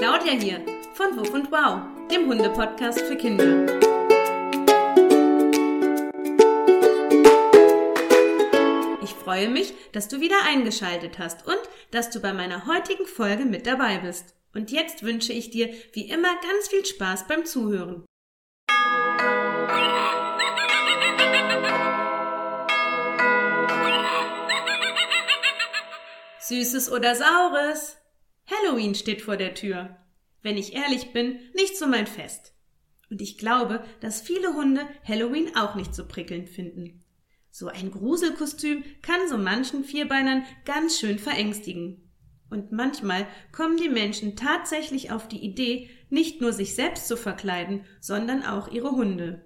Claudia hier von Wuff und Wow, dem Hunde-Podcast für Kinder. Ich freue mich, dass du wieder eingeschaltet hast und dass du bei meiner heutigen Folge mit dabei bist. Und jetzt wünsche ich dir wie immer ganz viel Spaß beim Zuhören. Süßes oder Saures? Halloween steht vor der Tür. Wenn ich ehrlich bin, nicht so mein Fest. Und ich glaube, dass viele Hunde Halloween auch nicht so prickelnd finden. So ein Gruselkostüm kann so manchen Vierbeinern ganz schön verängstigen. Und manchmal kommen die Menschen tatsächlich auf die Idee, nicht nur sich selbst zu verkleiden, sondern auch ihre Hunde.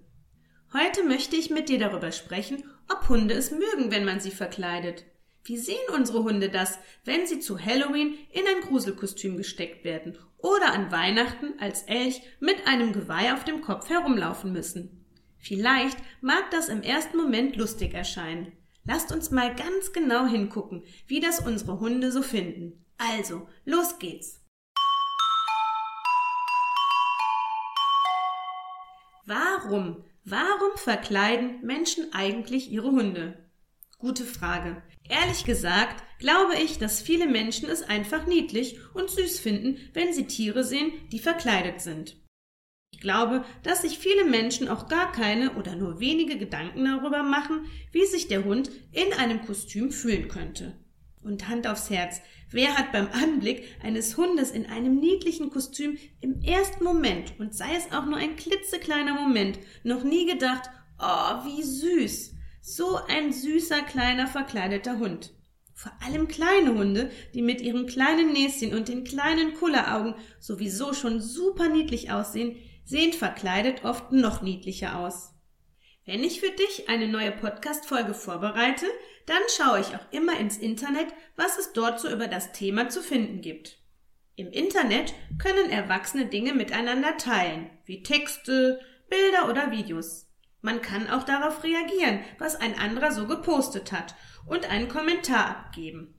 Heute möchte ich mit dir darüber sprechen, ob Hunde es mögen, wenn man sie verkleidet. Wie sehen unsere Hunde das, wenn sie zu Halloween in ein Gruselkostüm gesteckt werden oder an Weihnachten als Elch mit einem Geweih auf dem Kopf herumlaufen müssen? Vielleicht mag das im ersten Moment lustig erscheinen. Lasst uns mal ganz genau hingucken, wie das unsere Hunde so finden. Also, los geht's. Warum, warum verkleiden Menschen eigentlich ihre Hunde? Gute Frage. Ehrlich gesagt glaube ich, dass viele Menschen es einfach niedlich und süß finden, wenn sie Tiere sehen, die verkleidet sind. Ich glaube, dass sich viele Menschen auch gar keine oder nur wenige Gedanken darüber machen, wie sich der Hund in einem Kostüm fühlen könnte. Und Hand aufs Herz, wer hat beim Anblick eines Hundes in einem niedlichen Kostüm im ersten Moment, und sei es auch nur ein klitzekleiner Moment, noch nie gedacht, oh, wie süß. So ein süßer kleiner verkleideter Hund. Vor allem kleine Hunde, die mit ihrem kleinen Näschen und den kleinen Kulleraugen sowieso schon super niedlich aussehen, sehen verkleidet oft noch niedlicher aus. Wenn ich für dich eine neue Podcast-Folge vorbereite, dann schaue ich auch immer ins Internet, was es dort so über das Thema zu finden gibt. Im Internet können Erwachsene Dinge miteinander teilen, wie Texte, Bilder oder Videos. Man kann auch darauf reagieren, was ein anderer so gepostet hat und einen Kommentar abgeben.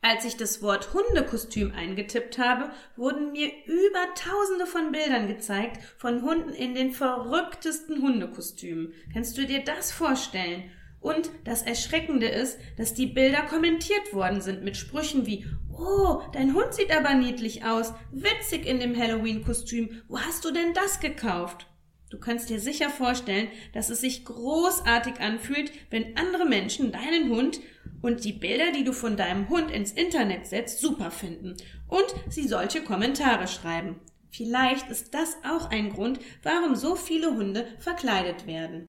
Als ich das Wort Hundekostüm eingetippt habe, wurden mir über tausende von Bildern gezeigt von Hunden in den verrücktesten Hundekostümen. Kannst du dir das vorstellen? Und das Erschreckende ist, dass die Bilder kommentiert worden sind mit Sprüchen wie Oh, dein Hund sieht aber niedlich aus, witzig in dem Halloween-Kostüm, wo hast du denn das gekauft? Du kannst dir sicher vorstellen, dass es sich großartig anfühlt, wenn andere Menschen deinen Hund und die Bilder, die du von deinem Hund ins Internet setzt, super finden und sie solche Kommentare schreiben. Vielleicht ist das auch ein Grund, warum so viele Hunde verkleidet werden.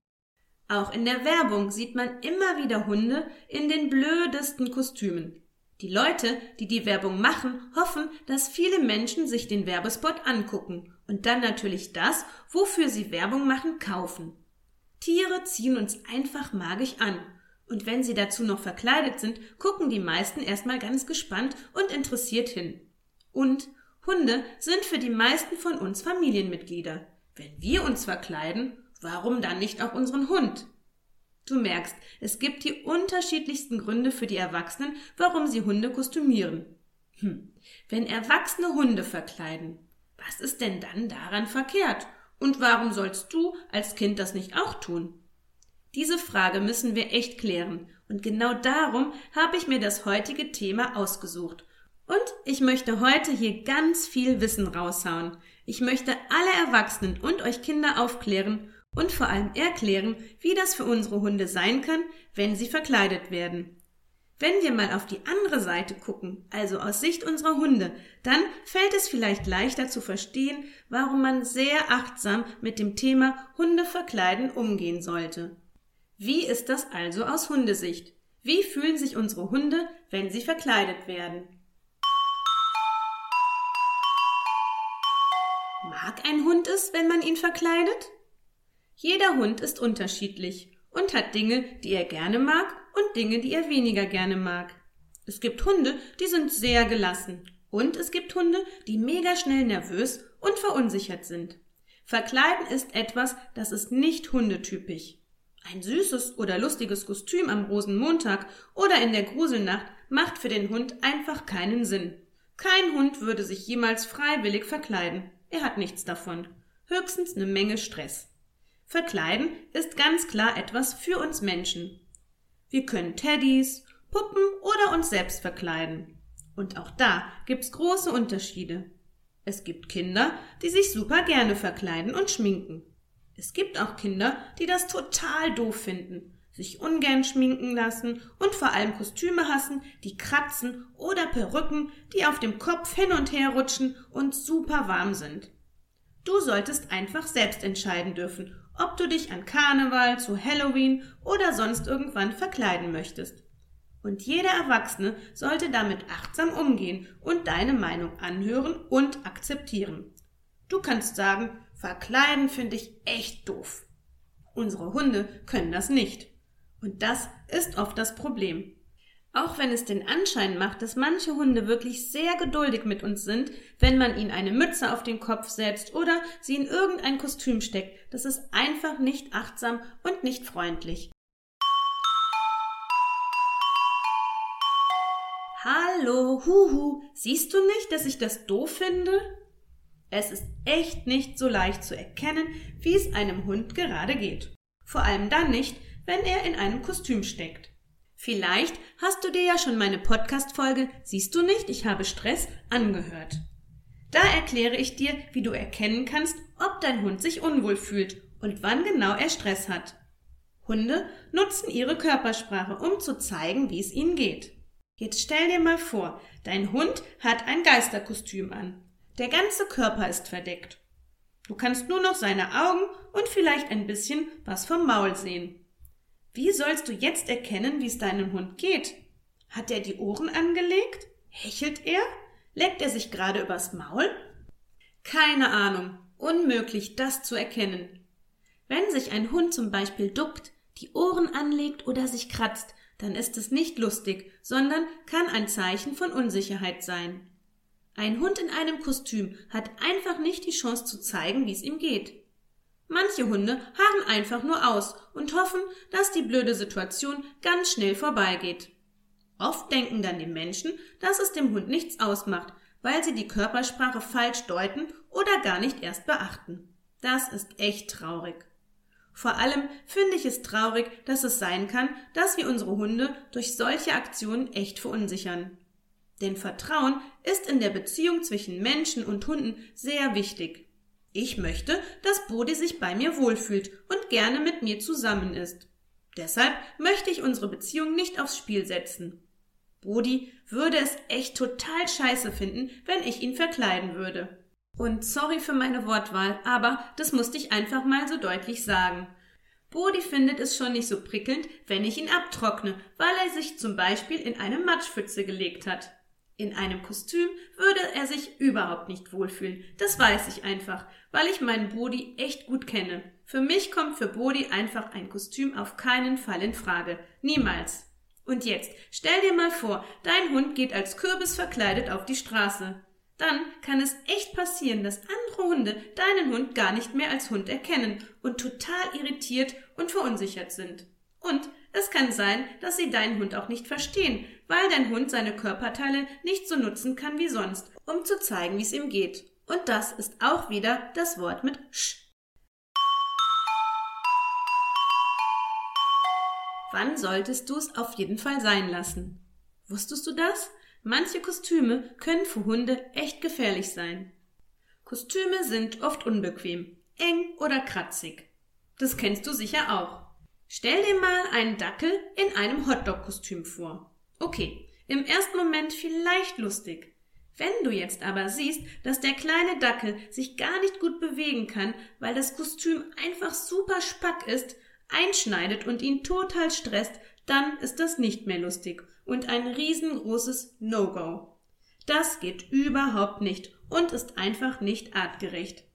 Auch in der Werbung sieht man immer wieder Hunde in den blödesten Kostümen. Die Leute, die die Werbung machen, hoffen, dass viele Menschen sich den Werbespot angucken und dann natürlich das, wofür sie Werbung machen, kaufen. Tiere ziehen uns einfach magisch an. Und wenn sie dazu noch verkleidet sind, gucken die meisten erstmal ganz gespannt und interessiert hin. Und Hunde sind für die meisten von uns Familienmitglieder. Wenn wir uns verkleiden, warum dann nicht auch unseren Hund? Du merkst, es gibt die unterschiedlichsten Gründe für die Erwachsenen, warum sie Hunde kostümieren. Hm. Wenn erwachsene Hunde verkleiden, was ist denn dann daran verkehrt? Und warum sollst du als Kind das nicht auch tun? Diese Frage müssen wir echt klären. Und genau darum habe ich mir das heutige Thema ausgesucht. Und ich möchte heute hier ganz viel Wissen raushauen. Ich möchte alle Erwachsenen und euch Kinder aufklären und vor allem erklären, wie das für unsere Hunde sein kann, wenn sie verkleidet werden. Wenn wir mal auf die andere Seite gucken, also aus Sicht unserer Hunde, dann fällt es vielleicht leichter zu verstehen, warum man sehr achtsam mit dem Thema Hunde verkleiden umgehen sollte. Wie ist das also aus Hundesicht? Wie fühlen sich unsere Hunde, wenn sie verkleidet werden? Mag ein Hund es, wenn man ihn verkleidet? Jeder Hund ist unterschiedlich und hat Dinge, die er gerne mag und Dinge, die er weniger gerne mag. Es gibt Hunde, die sind sehr gelassen und es gibt Hunde, die mega schnell nervös und verunsichert sind. Verkleiden ist etwas, das ist nicht hundetypisch. Ein süßes oder lustiges Kostüm am Rosenmontag oder in der Gruselnacht macht für den Hund einfach keinen Sinn. Kein Hund würde sich jemals freiwillig verkleiden. Er hat nichts davon. Höchstens eine Menge Stress. Verkleiden ist ganz klar etwas für uns Menschen. Wir können Teddys, Puppen oder uns selbst verkleiden. Und auch da gibt's große Unterschiede. Es gibt Kinder, die sich super gerne verkleiden und schminken. Es gibt auch Kinder, die das total doof finden, sich ungern schminken lassen und vor allem Kostüme hassen, die kratzen oder Perücken, die auf dem Kopf hin und her rutschen und super warm sind. Du solltest einfach selbst entscheiden dürfen, ob du dich an Karneval, zu Halloween oder sonst irgendwann verkleiden möchtest. Und jeder Erwachsene sollte damit achtsam umgehen und deine Meinung anhören und akzeptieren. Du kannst sagen, verkleiden finde ich echt doof. Unsere Hunde können das nicht. Und das ist oft das Problem. Auch wenn es den Anschein macht, dass manche Hunde wirklich sehr geduldig mit uns sind, wenn man ihnen eine Mütze auf den Kopf setzt oder sie in irgendein Kostüm steckt, das ist einfach nicht achtsam und nicht freundlich. Hallo, Huhu, siehst du nicht, dass ich das doof finde? Es ist echt nicht so leicht zu erkennen, wie es einem Hund gerade geht. Vor allem dann nicht, wenn er in einem Kostüm steckt. Vielleicht hast du dir ja schon meine Podcast-Folge Siehst du nicht, ich habe Stress angehört. Da erkläre ich dir, wie du erkennen kannst, ob dein Hund sich unwohl fühlt und wann genau er Stress hat. Hunde nutzen ihre Körpersprache, um zu zeigen, wie es ihnen geht. Jetzt stell dir mal vor, dein Hund hat ein Geisterkostüm an. Der ganze Körper ist verdeckt. Du kannst nur noch seine Augen und vielleicht ein bisschen was vom Maul sehen. Wie sollst du jetzt erkennen, wie es deinem Hund geht? Hat er die Ohren angelegt? Hechelt er? Leckt er sich gerade übers Maul? Keine Ahnung. Unmöglich, das zu erkennen. Wenn sich ein Hund zum Beispiel duckt, die Ohren anlegt oder sich kratzt, dann ist es nicht lustig, sondern kann ein Zeichen von Unsicherheit sein. Ein Hund in einem Kostüm hat einfach nicht die Chance zu zeigen, wie es ihm geht. Manche Hunde harren einfach nur aus und hoffen, dass die blöde Situation ganz schnell vorbeigeht. Oft denken dann die Menschen, dass es dem Hund nichts ausmacht, weil sie die Körpersprache falsch deuten oder gar nicht erst beachten. Das ist echt traurig. Vor allem finde ich es traurig, dass es sein kann, dass wir unsere Hunde durch solche Aktionen echt verunsichern. Denn Vertrauen ist in der Beziehung zwischen Menschen und Hunden sehr wichtig. Ich möchte, dass Bodi sich bei mir wohlfühlt und gerne mit mir zusammen ist. Deshalb möchte ich unsere Beziehung nicht aufs Spiel setzen. Bodi würde es echt total scheiße finden, wenn ich ihn verkleiden würde. Und sorry für meine Wortwahl, aber das musste ich einfach mal so deutlich sagen. Bodi findet es schon nicht so prickelnd, wenn ich ihn abtrockne, weil er sich zum Beispiel in eine Matschpfütze gelegt hat. In einem Kostüm würde er sich überhaupt nicht wohlfühlen. Das weiß ich einfach, weil ich meinen Bodi echt gut kenne. Für mich kommt für Bodi einfach ein Kostüm auf keinen Fall in Frage. Niemals. Und jetzt, stell dir mal vor, dein Hund geht als Kürbis verkleidet auf die Straße. Dann kann es echt passieren, dass andere Hunde deinen Hund gar nicht mehr als Hund erkennen und total irritiert und verunsichert sind. Und es kann sein, dass sie deinen Hund auch nicht verstehen, weil dein Hund seine Körperteile nicht so nutzen kann wie sonst, um zu zeigen, wie es ihm geht. Und das ist auch wieder das Wort mit Sch. Wann solltest du es auf jeden Fall sein lassen? Wusstest du das? Manche Kostüme können für Hunde echt gefährlich sein. Kostüme sind oft unbequem, eng oder kratzig. Das kennst du sicher auch. Stell dir mal einen Dackel in einem Hotdog-Kostüm vor. Okay, im ersten Moment vielleicht lustig. Wenn du jetzt aber siehst, dass der kleine Dackel sich gar nicht gut bewegen kann, weil das Kostüm einfach super spack ist, einschneidet und ihn total stresst, dann ist das nicht mehr lustig und ein riesengroßes No-Go. Das geht überhaupt nicht und ist einfach nicht artgerecht.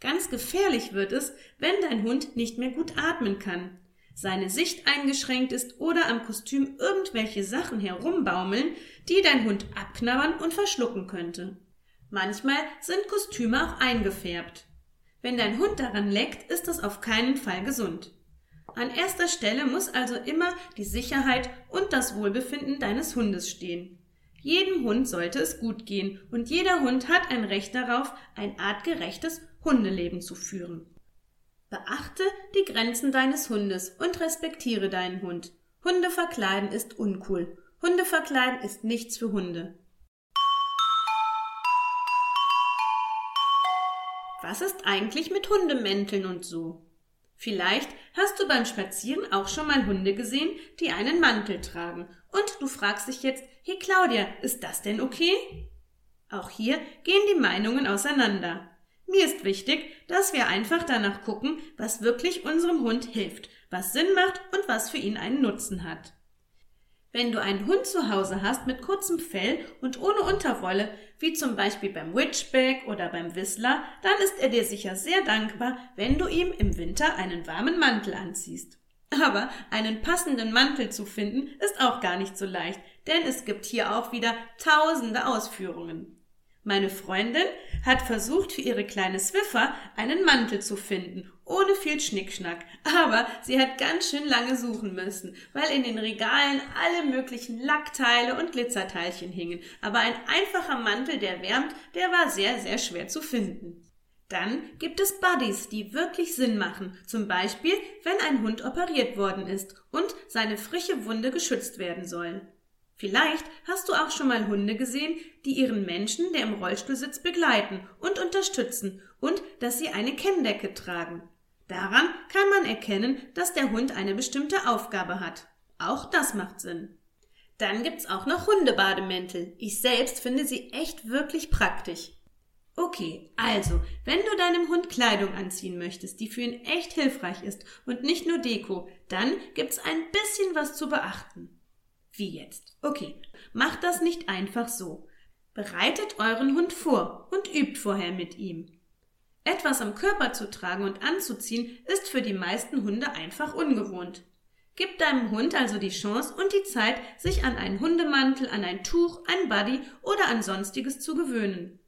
Ganz gefährlich wird es, wenn dein Hund nicht mehr gut atmen kann, seine Sicht eingeschränkt ist oder am Kostüm irgendwelche Sachen herumbaumeln, die dein Hund abknabbern und verschlucken könnte. Manchmal sind Kostüme auch eingefärbt. Wenn dein Hund daran leckt, ist das auf keinen Fall gesund. An erster Stelle muss also immer die Sicherheit und das Wohlbefinden deines Hundes stehen. Jedem Hund sollte es gut gehen und jeder Hund hat ein Recht darauf, ein artgerechtes Hundeleben zu führen. Beachte die Grenzen deines Hundes und respektiere deinen Hund. Hunde verkleiden ist uncool. Hunde verkleiden ist nichts für Hunde. Was ist eigentlich mit Hundemänteln und so? Vielleicht hast du beim Spazieren auch schon mal Hunde gesehen, die einen Mantel tragen. Und du fragst dich jetzt, hey Claudia, ist das denn okay? Auch hier gehen die Meinungen auseinander. Mir ist wichtig, dass wir einfach danach gucken, was wirklich unserem Hund hilft, was Sinn macht und was für ihn einen Nutzen hat. Wenn du einen Hund zu Hause hast mit kurzem Fell und ohne Unterwolle, wie zum Beispiel beim Witchback oder beim Whistler, dann ist er dir sicher sehr dankbar, wenn du ihm im Winter einen warmen Mantel anziehst. Aber einen passenden Mantel zu finden ist auch gar nicht so leicht, denn es gibt hier auch wieder tausende Ausführungen. Meine Freundin hat versucht, für ihre kleine Swiffer einen Mantel zu finden, ohne viel Schnickschnack. Aber sie hat ganz schön lange suchen müssen, weil in den Regalen alle möglichen Lackteile und Glitzerteilchen hingen. Aber ein einfacher Mantel, der wärmt, der war sehr, sehr schwer zu finden. Dann gibt es Buddies, die wirklich Sinn machen. Zum Beispiel, wenn ein Hund operiert worden ist und seine frische Wunde geschützt werden soll. Vielleicht hast du auch schon mal Hunde gesehen, die ihren Menschen, der im Rollstuhl sitzt, begleiten und unterstützen und dass sie eine Kenndecke tragen. Daran kann man erkennen, dass der Hund eine bestimmte Aufgabe hat. Auch das macht Sinn. Dann gibt's auch noch Hundebademäntel. Ich selbst finde sie echt wirklich praktisch. Okay, also, wenn du deinem Hund Kleidung anziehen möchtest, die für ihn echt hilfreich ist und nicht nur Deko, dann gibt's ein bisschen was zu beachten. Wie jetzt? Okay, macht das nicht einfach so. Bereitet euren Hund vor und übt vorher mit ihm. Etwas am Körper zu tragen und anzuziehen ist für die meisten Hunde einfach ungewohnt. Gib deinem Hund also die Chance und die Zeit, sich an einen Hundemantel, an ein Tuch, ein Buddy oder an sonstiges zu gewöhnen.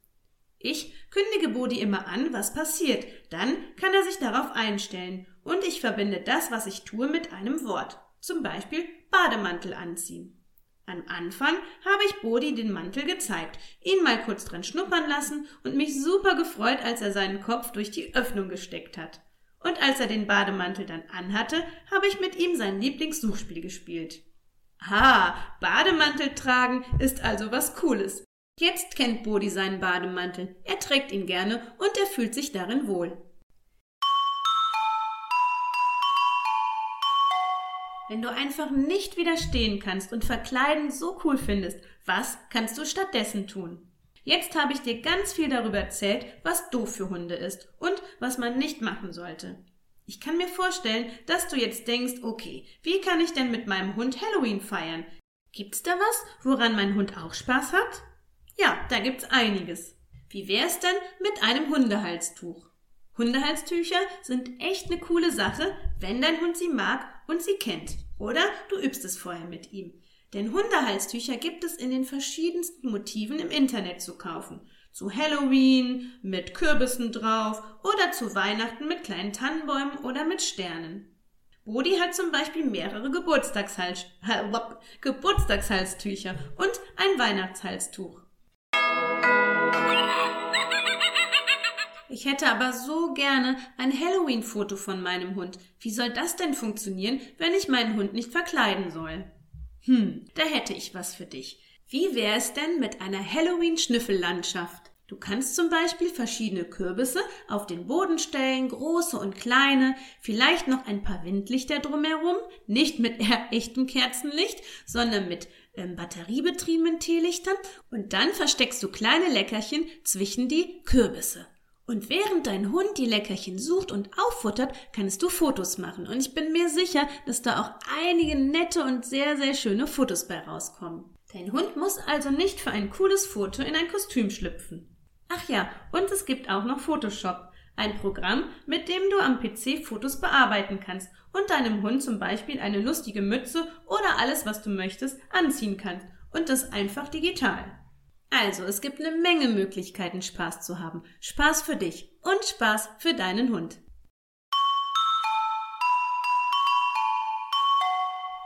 Ich kündige Bodi immer an, was passiert, dann kann er sich darauf einstellen und ich verbinde das, was ich tue, mit einem Wort. Zum Beispiel Bademantel anziehen. Am Anfang habe ich Bodi den Mantel gezeigt, ihn mal kurz dran schnuppern lassen und mich super gefreut, als er seinen Kopf durch die Öffnung gesteckt hat. Und als er den Bademantel dann anhatte, habe ich mit ihm sein Lieblingssuchspiel gespielt. Ah, Bademantel tragen ist also was Cooles. Jetzt kennt Bodi seinen Bademantel. Er trägt ihn gerne und er fühlt sich darin wohl. Wenn du einfach nicht widerstehen kannst und Verkleiden so cool findest, was kannst du stattdessen tun? Jetzt habe ich dir ganz viel darüber erzählt, was doof für Hunde ist und was man nicht machen sollte. Ich kann mir vorstellen, dass du jetzt denkst, okay, wie kann ich denn mit meinem Hund Halloween feiern? Gibt's da was, woran mein Hund auch Spaß hat? Ja, da gibt's einiges. Wie wär's denn mit einem Hundehalstuch? Hundehalstücher sind echt eine coole Sache, wenn dein Hund sie mag und sie kennt. Oder du übst es vorher mit ihm. Denn Hundehalstücher gibt es in den verschiedensten Motiven im Internet zu kaufen. Zu Halloween, mit Kürbissen drauf oder zu Weihnachten mit kleinen Tannenbäumen oder mit Sternen. Bodi hat zum Beispiel mehrere Geburtstagshals Geburtstagshalstücher und ein Weihnachtshalstuch. Ich hätte aber so gerne ein Halloween-Foto von meinem Hund. Wie soll das denn funktionieren, wenn ich meinen Hund nicht verkleiden soll? Hm, da hätte ich was für dich. Wie wäre es denn mit einer Halloween-Schnüffellandschaft? Du kannst zum Beispiel verschiedene Kürbisse auf den Boden stellen, große und kleine, vielleicht noch ein paar Windlichter drumherum, nicht mit echtem Kerzenlicht, sondern mit ähm, batteriebetriebenen Teelichtern und dann versteckst du kleine Leckerchen zwischen die Kürbisse. Und während dein Hund die Leckerchen sucht und auffuttert, kannst du Fotos machen. Und ich bin mir sicher, dass da auch einige nette und sehr, sehr schöne Fotos bei rauskommen. Dein Hund muss also nicht für ein cooles Foto in ein Kostüm schlüpfen. Ach ja, und es gibt auch noch Photoshop. Ein Programm, mit dem du am PC Fotos bearbeiten kannst und deinem Hund zum Beispiel eine lustige Mütze oder alles, was du möchtest, anziehen kannst. Und das einfach digital. Also, es gibt eine Menge Möglichkeiten, Spaß zu haben. Spaß für dich und Spaß für deinen Hund.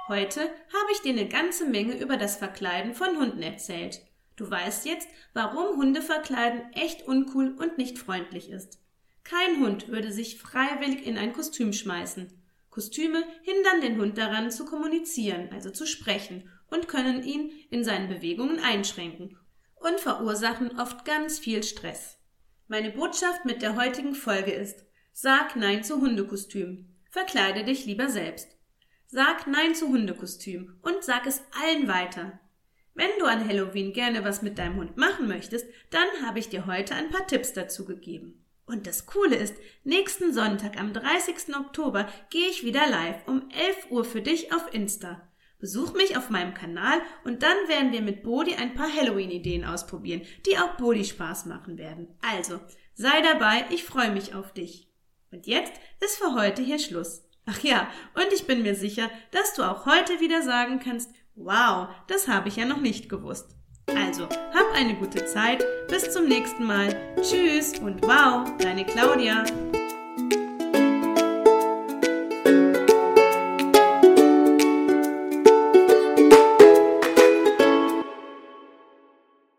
Heute habe ich dir eine ganze Menge über das Verkleiden von Hunden erzählt. Du weißt jetzt, warum Hundeverkleiden echt uncool und nicht freundlich ist. Kein Hund würde sich freiwillig in ein Kostüm schmeißen. Kostüme hindern den Hund daran zu kommunizieren, also zu sprechen, und können ihn in seinen Bewegungen einschränken und verursachen oft ganz viel Stress. Meine Botschaft mit der heutigen Folge ist, sag Nein zu Hundekostüm. Verkleide dich lieber selbst. Sag Nein zu Hundekostüm und sag es allen weiter. Wenn du an Halloween gerne was mit deinem Hund machen möchtest, dann habe ich dir heute ein paar Tipps dazu gegeben. Und das Coole ist, nächsten Sonntag am 30. Oktober gehe ich wieder live um 11 Uhr für dich auf Insta. Besuch mich auf meinem Kanal und dann werden wir mit Bodi ein paar Halloween-Ideen ausprobieren, die auch Bodi Spaß machen werden. Also, sei dabei, ich freue mich auf dich. Und jetzt ist für heute hier Schluss. Ach ja, und ich bin mir sicher, dass du auch heute wieder sagen kannst, wow, das habe ich ja noch nicht gewusst. Also, hab eine gute Zeit, bis zum nächsten Mal. Tschüss und wow, deine Claudia.